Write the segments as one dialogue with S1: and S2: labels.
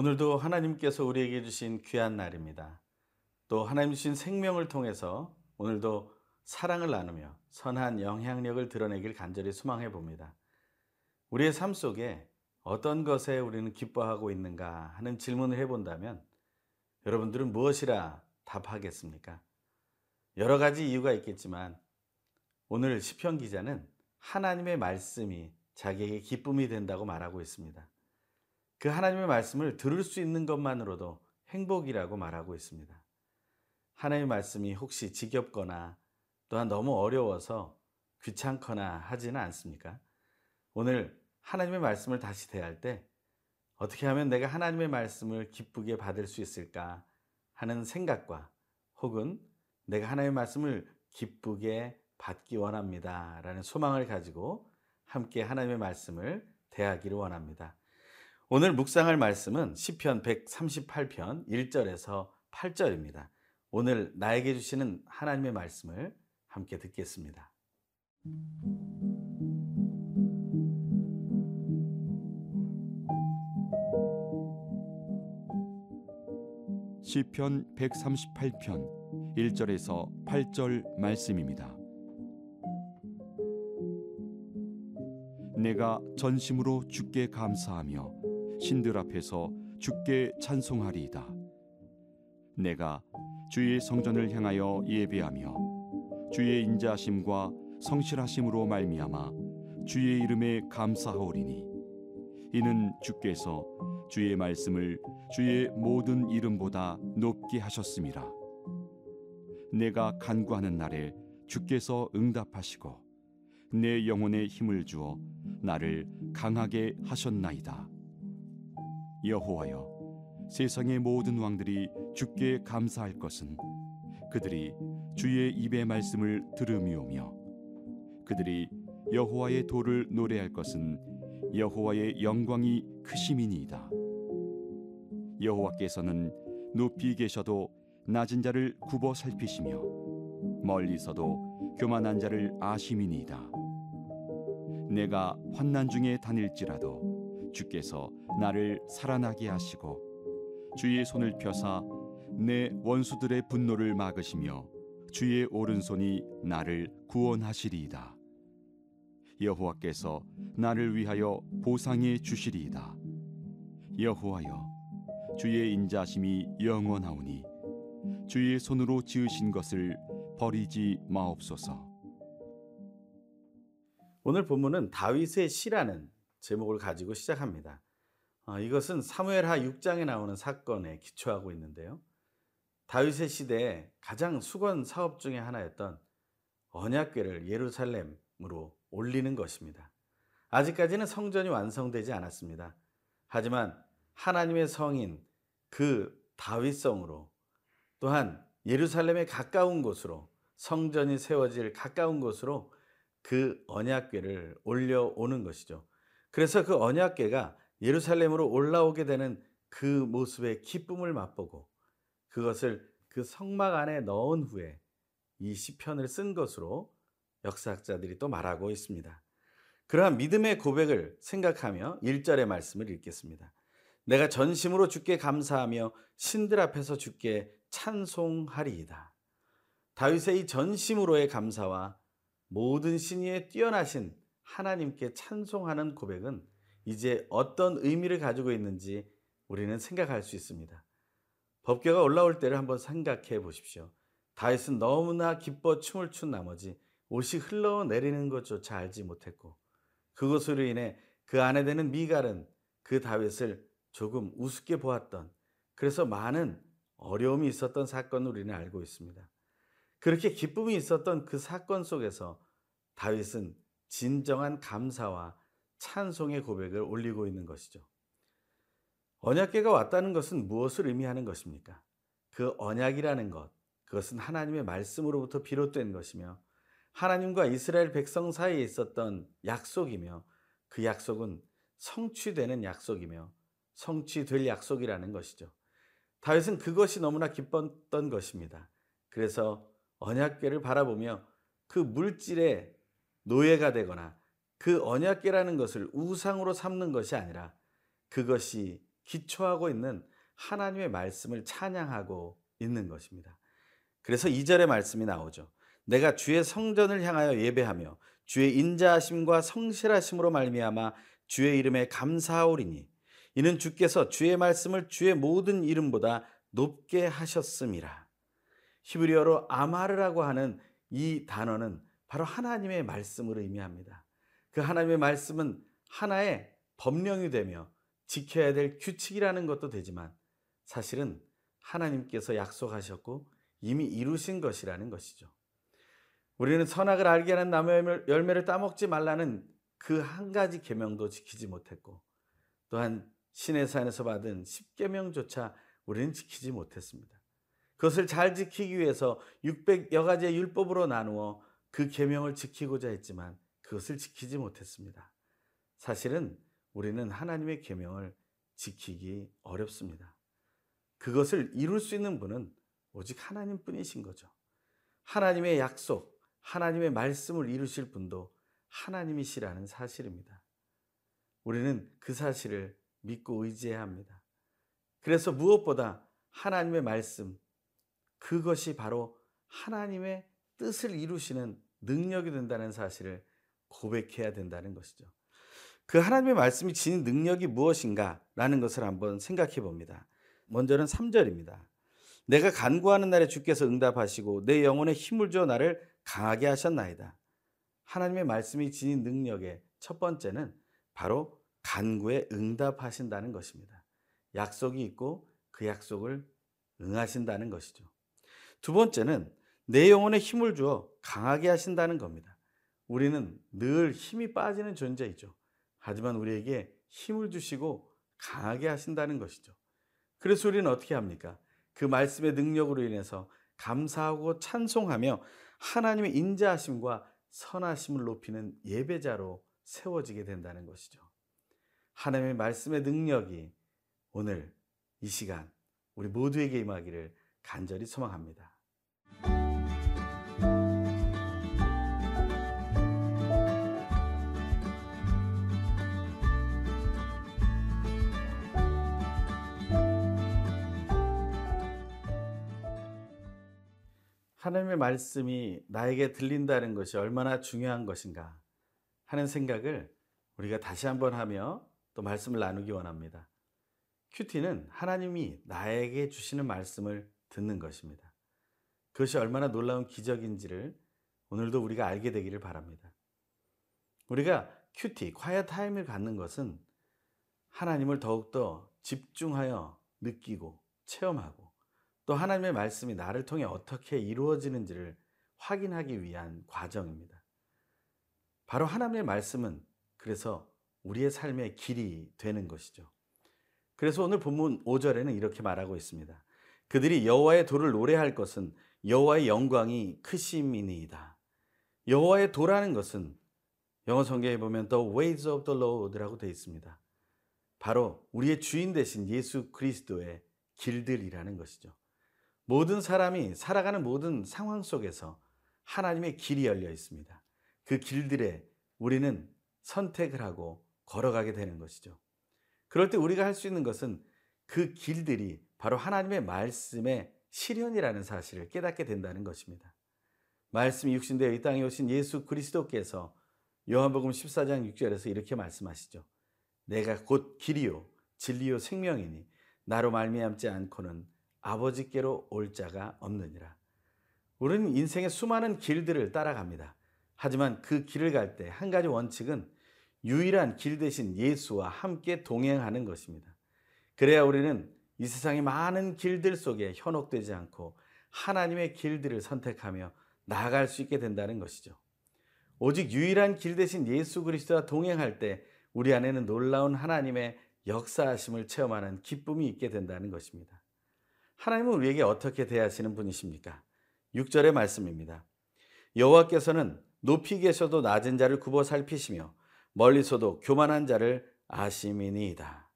S1: 오늘도 하나님께서 우리에게 주신 귀한 날입니다. 또 하나님 주신 생명을 통해서 오늘도 사랑을 나누며 선한 영향력을 드러내길 간절히 소망해 봅니다. 우리의 삶 속에 어떤 것에 우리는 기뻐하고 있는가 하는 질문을 해본다면 여러분들은 무엇이라 답하겠습니까? 여러 가지 이유가 있겠지만 오늘 시편 기자는 하나님의 말씀이 자기에게 기쁨이 된다고 말하고 있습니다. 그 하나님의 말씀을 들을 수 있는 것만으로도 행복이라고 말하고 있습니다. 하나님의 말씀이 혹시 지겹거나 또한 너무 어려워서 귀찮거나 하지는 않습니까? 오늘 하나님의 말씀을 다시 대할 때 어떻게 하면 내가 하나님의 말씀을 기쁘게 받을 수 있을까 하는 생각과 혹은 내가 하나님의 말씀을 기쁘게 받기 원합니다. 라는 소망을 가지고 함께 하나님의 말씀을 대하기를 원합니다. 오늘 묵상할 말씀은 시편 138편 1절에서 8절입니다. 오늘 나에게 주시는 하나님의 말씀을 함께 듣겠습니다.
S2: 시편 138편 1절에서 8절 말씀입니다. 내가 전심으로 주께 감사하며 신들 앞에서 주께 찬송하리이다. 내가 주의 성전을 향하여 예배하며 주의 인자하심과 성실하심으로 말미암아 주의 이름에 감사하오리니 이는 주께서 주의 말씀을 주의 모든 이름보다 높게 하셨음이라. 내가 간구하는 날에 주께서 응답하시고 내 영혼에 힘을 주어 나를 강하게 하셨나이다. 여호와여, 세상의 모든 왕들이 주께 감사할 것은 그들이 주의 입의 말씀을 들음이오며 그들이 여호와의 도를 노래할 것은 여호와의 영광이 크심이니이다. 여호와께서는 높이 계셔도 낮은 자를 굽어 살피시며 멀리서도 교만한 자를 아심이니이다. 내가 환난 중에 다닐지라도 주께서 나를 살아나게 하시고 주의 손을 펴사 내 원수들의 분노를 막으시며 주의 오른손이 나를 구원하시리이다. 여호와께서 나를 위하여 보상해 주시리이다. 여호와여 주의 인자심이 영원하오니 주의 손으로 지으신 것을 버리지 마옵소서.
S1: 오늘 본문은 다윗의 시라는 제목을 가지고 시작합니다. 어, 이것은 사무엘하 6장에 나오는 사건에 기초하고 있는데요. 다윗의 시대에 가장 수건 사업 중의 하나였던 언약궤를 예루살렘으로 올리는 것입니다. 아직까지는 성전이 완성되지 않았습니다. 하지만 하나님의 성인 그 다윗성으로 또한 예루살렘에 가까운 곳으로 성전이 세워질 가까운 곳으로 그 언약궤를 올려오는 것이죠. 그래서 그 언약궤가 예루살렘으로 올라오게 되는 그 모습의 기쁨을 맛보고 그것을 그 성막 안에 넣은 후에 이 시편을 쓴 것으로 역사학자들이 또 말하고 있습니다. 그러한 믿음의 고백을 생각하며 1절의 말씀을 읽겠습니다. 내가 전심으로 주께 감사하며 신들 앞에서 주께 찬송하리이다. 다윗의 이 전심으로의 감사와 모든 신위에 뛰어나신 하나님께 찬송하는 고백은 이제 어떤 의미를 가지고 있는지 우리는 생각할 수 있습니다. 법궤가 올라올 때를 한번 생각해 보십시오. 다윗은 너무나 기뻐 춤을 춘 나머지 옷이 흘러내리는 것조차 알지 못했고 그것으로 인해 그 아내 되는 미갈은 그 다윗을 조금 우습게 보았던 그래서 많은 어려움이 있었던 사건을 우리는 알고 있습니다. 그렇게 기쁨이 있었던 그 사건 속에서 다윗은 진정한 감사와 찬송의 고백을 올리고 있는 것이죠. 언약계가 왔다는 것은 무엇을 의미하는 것입니까? 그 언약이라는 것, 그것은 하나님의 말씀으로부터 비롯된 것이며 하나님과 이스라엘 백성 사이에 있었던 약속이며 그 약속은 성취되는 약속이며 성취될 약속이라는 것이죠. 다윗은 그것이 너무나 기뻤던 것입니다. 그래서 언약궤를 바라보며 그 물질의 노예가 되거나 그 언약궤라는 것을 우상으로 삼는 것이 아니라 그것이 기초하고 있는 하나님의 말씀을 찬양하고 있는 것입니다. 그래서 2절의 말씀이 나오죠. 내가 주의 성전을 향하여 예배하며 주의 인자하심과 성실하심으로 말미암아 주의 이름에 감사하오리니 이는 주께서 주의 말씀을 주의 모든 이름보다 높게 하셨음이라. 히브리어로 아마르라고 하는 이 단어는 바로 하나님의 말씀을 의미합니다. 그 하나님의 말씀은 하나의 법령이 되며 지켜야 될 규칙이라는 것도 되지만 사실은 하나님께서 약속하셨고 이미 이루신 것이라는 것이죠. 우리는 선악을 알게 하는 나무의 열매를 따먹지 말라는 그 한 가지 계명도 지키지 못했고 또한 신의 산에서 받은 십계명조차 우리는 지키지 못했습니다. 그것을 잘 지키기 위해서 600여 가지의 율법으로 나누어 그 계명을 지키고자 했지만 그것을 지키지 못했습니다. 사실은 우리는 하나님의 계명을 지키기 어렵습니다. 그것을 이룰 수 있는 분은 오직 하나님뿐이신 거죠. 하나님의 약속, 하나님의 말씀을 이루실 분도 하나님이시라는 사실입니다. 우리는 그 사실을 믿고 의지해야 합니다. 그래서 무엇보다 하나님의 말씀, 그것이 바로 하나님의 뜻을 이루시는 능력이 된다는 사실을 고백해야 된다는 것이죠. 그 하나님의 말씀이 지닌 능력이 무엇인가? 라는 것을 한번 생각해 봅니다. 먼저는 3절입니다. 내가 간구하는 날에 주께서 응답하시고 내 영혼에 힘을 주어 나를 강하게 하셨나이다. 하나님의 말씀이 지닌 능력의 첫 번째는 바로 간구에 응답하신다는 것입니다. 약속이 있고 그 약속을 응하신다는 것이죠. 두 번째는 내 영혼에 힘을 주어 강하게 하신다는 겁니다. 우리는 늘 힘이 빠지는 존재이죠. 하지만 우리에게 힘을 주시고 강하게 하신다는 것이죠. 그래서 우리는 어떻게 합니까? 그 말씀의 능력으로 인해서 감사하고 찬송하며 하나님의 인자하심과 선하심을 높이는 예배자로 세워지게 된다는 것이죠. 하나님의 말씀의 능력이 오늘 이 시간 우리 모두에게 임하기를 간절히 소망합니다. 하나님의 말씀이 나에게 들린다는 것이 얼마나 중요한 것인가 하는 생각을 우리가 다시 한번 하며 또 말씀을 나누기 원합니다. QT는 하나님이 나에게 주시는 말씀을 듣는 것입니다. 그것이 얼마나 놀라운 기적인지를 오늘도 우리가 알게 되기를 바랍니다. 우리가 QT, Quiet Time을 갖는 것은 하나님을 더욱더 집중하여 느끼고 체험하고 또 하나님의 말씀이 나를 통해 어떻게 이루어지는지를 확인하기 위한 과정입니다. 바로 하나님의 말씀은 그래서 우리의 삶의 길이 되는 것이죠. 그래서 오늘 본문 5절에는 이렇게 말하고 있습니다. 그들이 여호와의 도를 노래할 것은 여호와의 영광이 크심이니이다. 여호와의 도라는 것은 영어 성경에 보면 The ways of the Lord라고 되어 있습니다. 바로 우리의 주인 되신 예수 그리스도의 길들이라는 것이죠. 모든 사람이 살아가는 모든 상황 속에서 하나님의 길이 열려 있습니다. 그 길들에 우리는 선택을 하고 걸어가게 되는 것이죠. 그럴 때 우리가 할 수 있는 것은 그 길들이 바로 하나님의 말씀의 실현이라는 사실을 깨닫게 된다는 것입니다. 말씀이 육신되어 이 땅에 오신 예수 그리스도께서 요한복음 14장 6절에서 이렇게 말씀하시죠. 내가 곧 길이요 진리요 생명이니 나로 말미암지 않고는 아버지께로 올 자가 없느니라. 우리는 인생의 수많은 길들을 따라갑니다. 하지만 그 길을 갈 때 한 가지 원칙은 유일한 길 대신 예수와 함께 동행하는 것입니다. 그래야 우리는 이 세상의 많은 길들 속에 현혹되지 않고 하나님의 길들을 선택하며 나아갈 수 있게 된다는 것이죠. 오직 유일한 길 대신 예수 그리스도와 동행할 때 우리 안에는 놀라운 하나님의 역사하심을 체험하는 기쁨이 있게 된다는 것입니다. 하나님은 우리에게 어떻게 대하시는 분이십니까? 6절의 말씀입니다. 여호와께서는 높이 계셔도 낮은 자를 굽어 살피시며 멀리서도 교만한 자를 아심이니이다.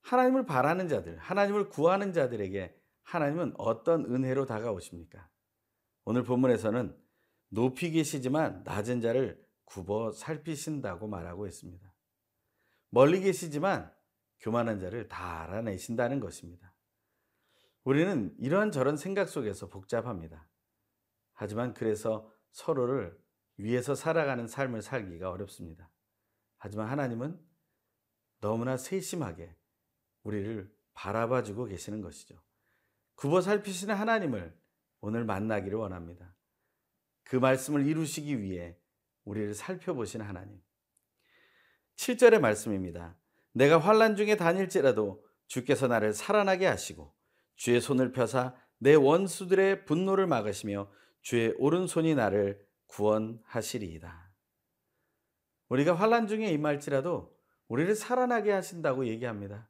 S1: 하나님을 바라는 자들, 하나님을 구하는 자들에게 하나님은 어떤 은혜로 다가오십니까? 오늘 본문에서는 높이 계시지만 낮은 자를 굽어 살피신다고 말하고 있습니다. 멀리 계시지만 교만한 자를 다 알아내신다는 것입니다. 우리는 이런저런 생각 속에서 복잡합니다. 하지만 그래서 서로를 위해서 살아가는 삶을 살기가 어렵습니다. 하지만 하나님은 너무나 세심하게 우리를 바라봐 주고 계시는 것이죠. 굽어 살피시는 하나님을 오늘 만나기를 원합니다. 그 말씀을 이루시기 위해 우리를 살펴보시는 하나님. 7절의 말씀입니다. 내가 환란 중에 다닐지라도 주께서 나를 살아나게 하시고 주의 손을 펴사 내 원수들의 분노를 막으시며 주의 오른손이 나를 구원하시리이다. 우리가 환란 중에 임할지라도 우리를 살아나게 하신다고 얘기합니다.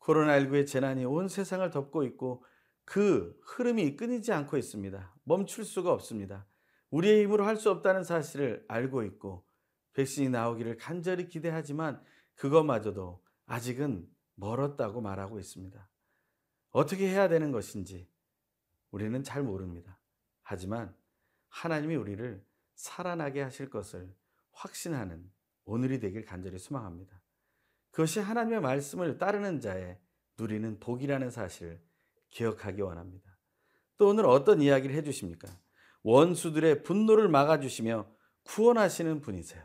S1: 코로나19의 재난이 온 세상을 덮고 있고 그 흐름이 끊이지 않고 있습니다. 멈출 수가 없습니다. 우리의 힘으로 할 수 없다는 사실을 알고 있고 백신이 나오기를 간절히 기대하지만 그것마저도 아직은 멀었다고 말하고 있습니다. 어떻게 해야 되는 것인지 우리는 잘 모릅니다. 하지만 하나님이 우리를 살아나게 하실 것을 확신하는 오늘이 되길 간절히 소망합니다. 그것이 하나님의 말씀을 따르는 자의 누리는 복이라는 사실을 기억하기 원합니다. 또 오늘 어떤 이야기를 해주십니까? 원수들의 분노를 막아주시며 구원하시는 분이세요.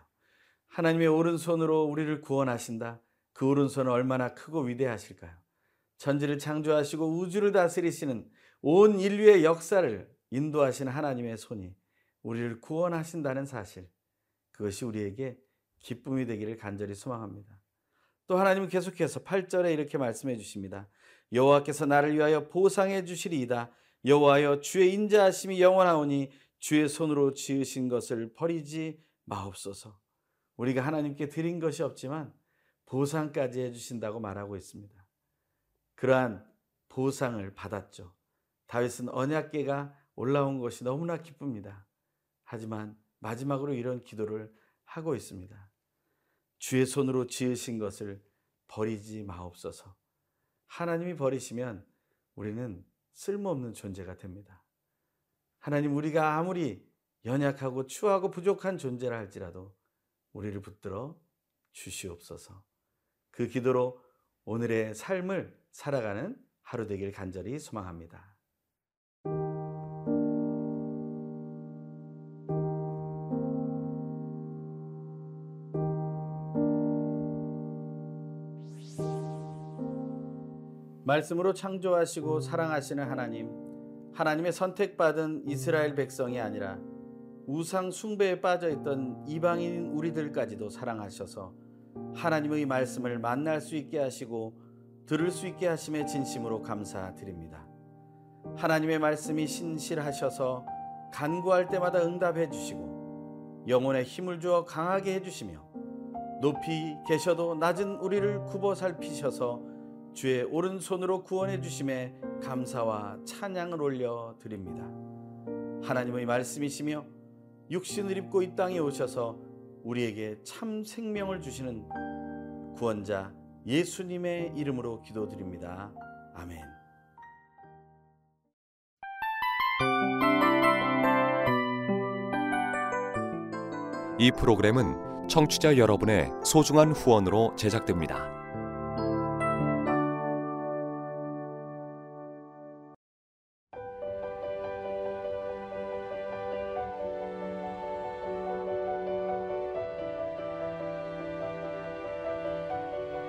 S1: 하나님의 오른손으로 우리를 구원하신다. 그 오른손은 얼마나 크고 위대하실까요? 천지를 창조하시고 우주를 다스리시는 온 인류의 역사를 인도하시는 하나님의 손이 우리를 구원하신다는 사실, 그것이 우리에게 기쁨이 되기를 간절히 소망합니다. 또 하나님은 계속해서 8절에 이렇게 말씀해 주십니다. 여호와께서 나를 위하여 보상해 주시리이다. 여호와여 주의 인자하심이 영원하오니 주의 손으로 지으신 것을 버리지 마옵소서. 우리가 하나님께 드린 것이 없지만 보상까지 해 주신다고 말하고 있습니다. 그러한 보상을 받았죠. 다윗은 언약계가 올라온 것이 너무나 기쁩니다. 하지만 마지막으로 이런 기도를 하고 있습니다. 주의 손으로 지으신 것을 버리지 마옵소서. 하나님이 버리시면 우리는 쓸모없는 존재가 됩니다. 하나님 우리가 아무리 연약하고 추하고 부족한 존재라 할지라도 우리를 붙들어 주시옵소서. 그 기도로 오늘의 삶을 살아가는 하루 되길 간절히 소망합니다. 말씀으로 창조하시고 사랑하시는 하나님, 하나님의 선택받은 이스라엘 백성이 아니라 우상 숭배에 빠져 있던 이방인 우리들까지도 사랑하셔서 하나님의 말씀을 만날 수 있게 하시고 들을 수 있게 하심에 진심으로 감사드립니다. 하나님의 말씀이 신실하셔서 간구할 때마다 응답해 주시고 영혼에 힘을 주어 강하게 해 주시며 높이 계셔도 낮은 우리를 굽어 살피셔서 주의 오른손으로 구원해 주심에 감사와 찬양을 올려 드립니다. 하나님의 말씀이시며 육신을 입고 이 땅에 오셔서 우리에게 참 생명을 주시는 구원자 예수님의 이름으로 기도드립니다. 아멘.
S3: 이 프로그램은 청취자 여러분의 소중한 후원으로 제작됩니다.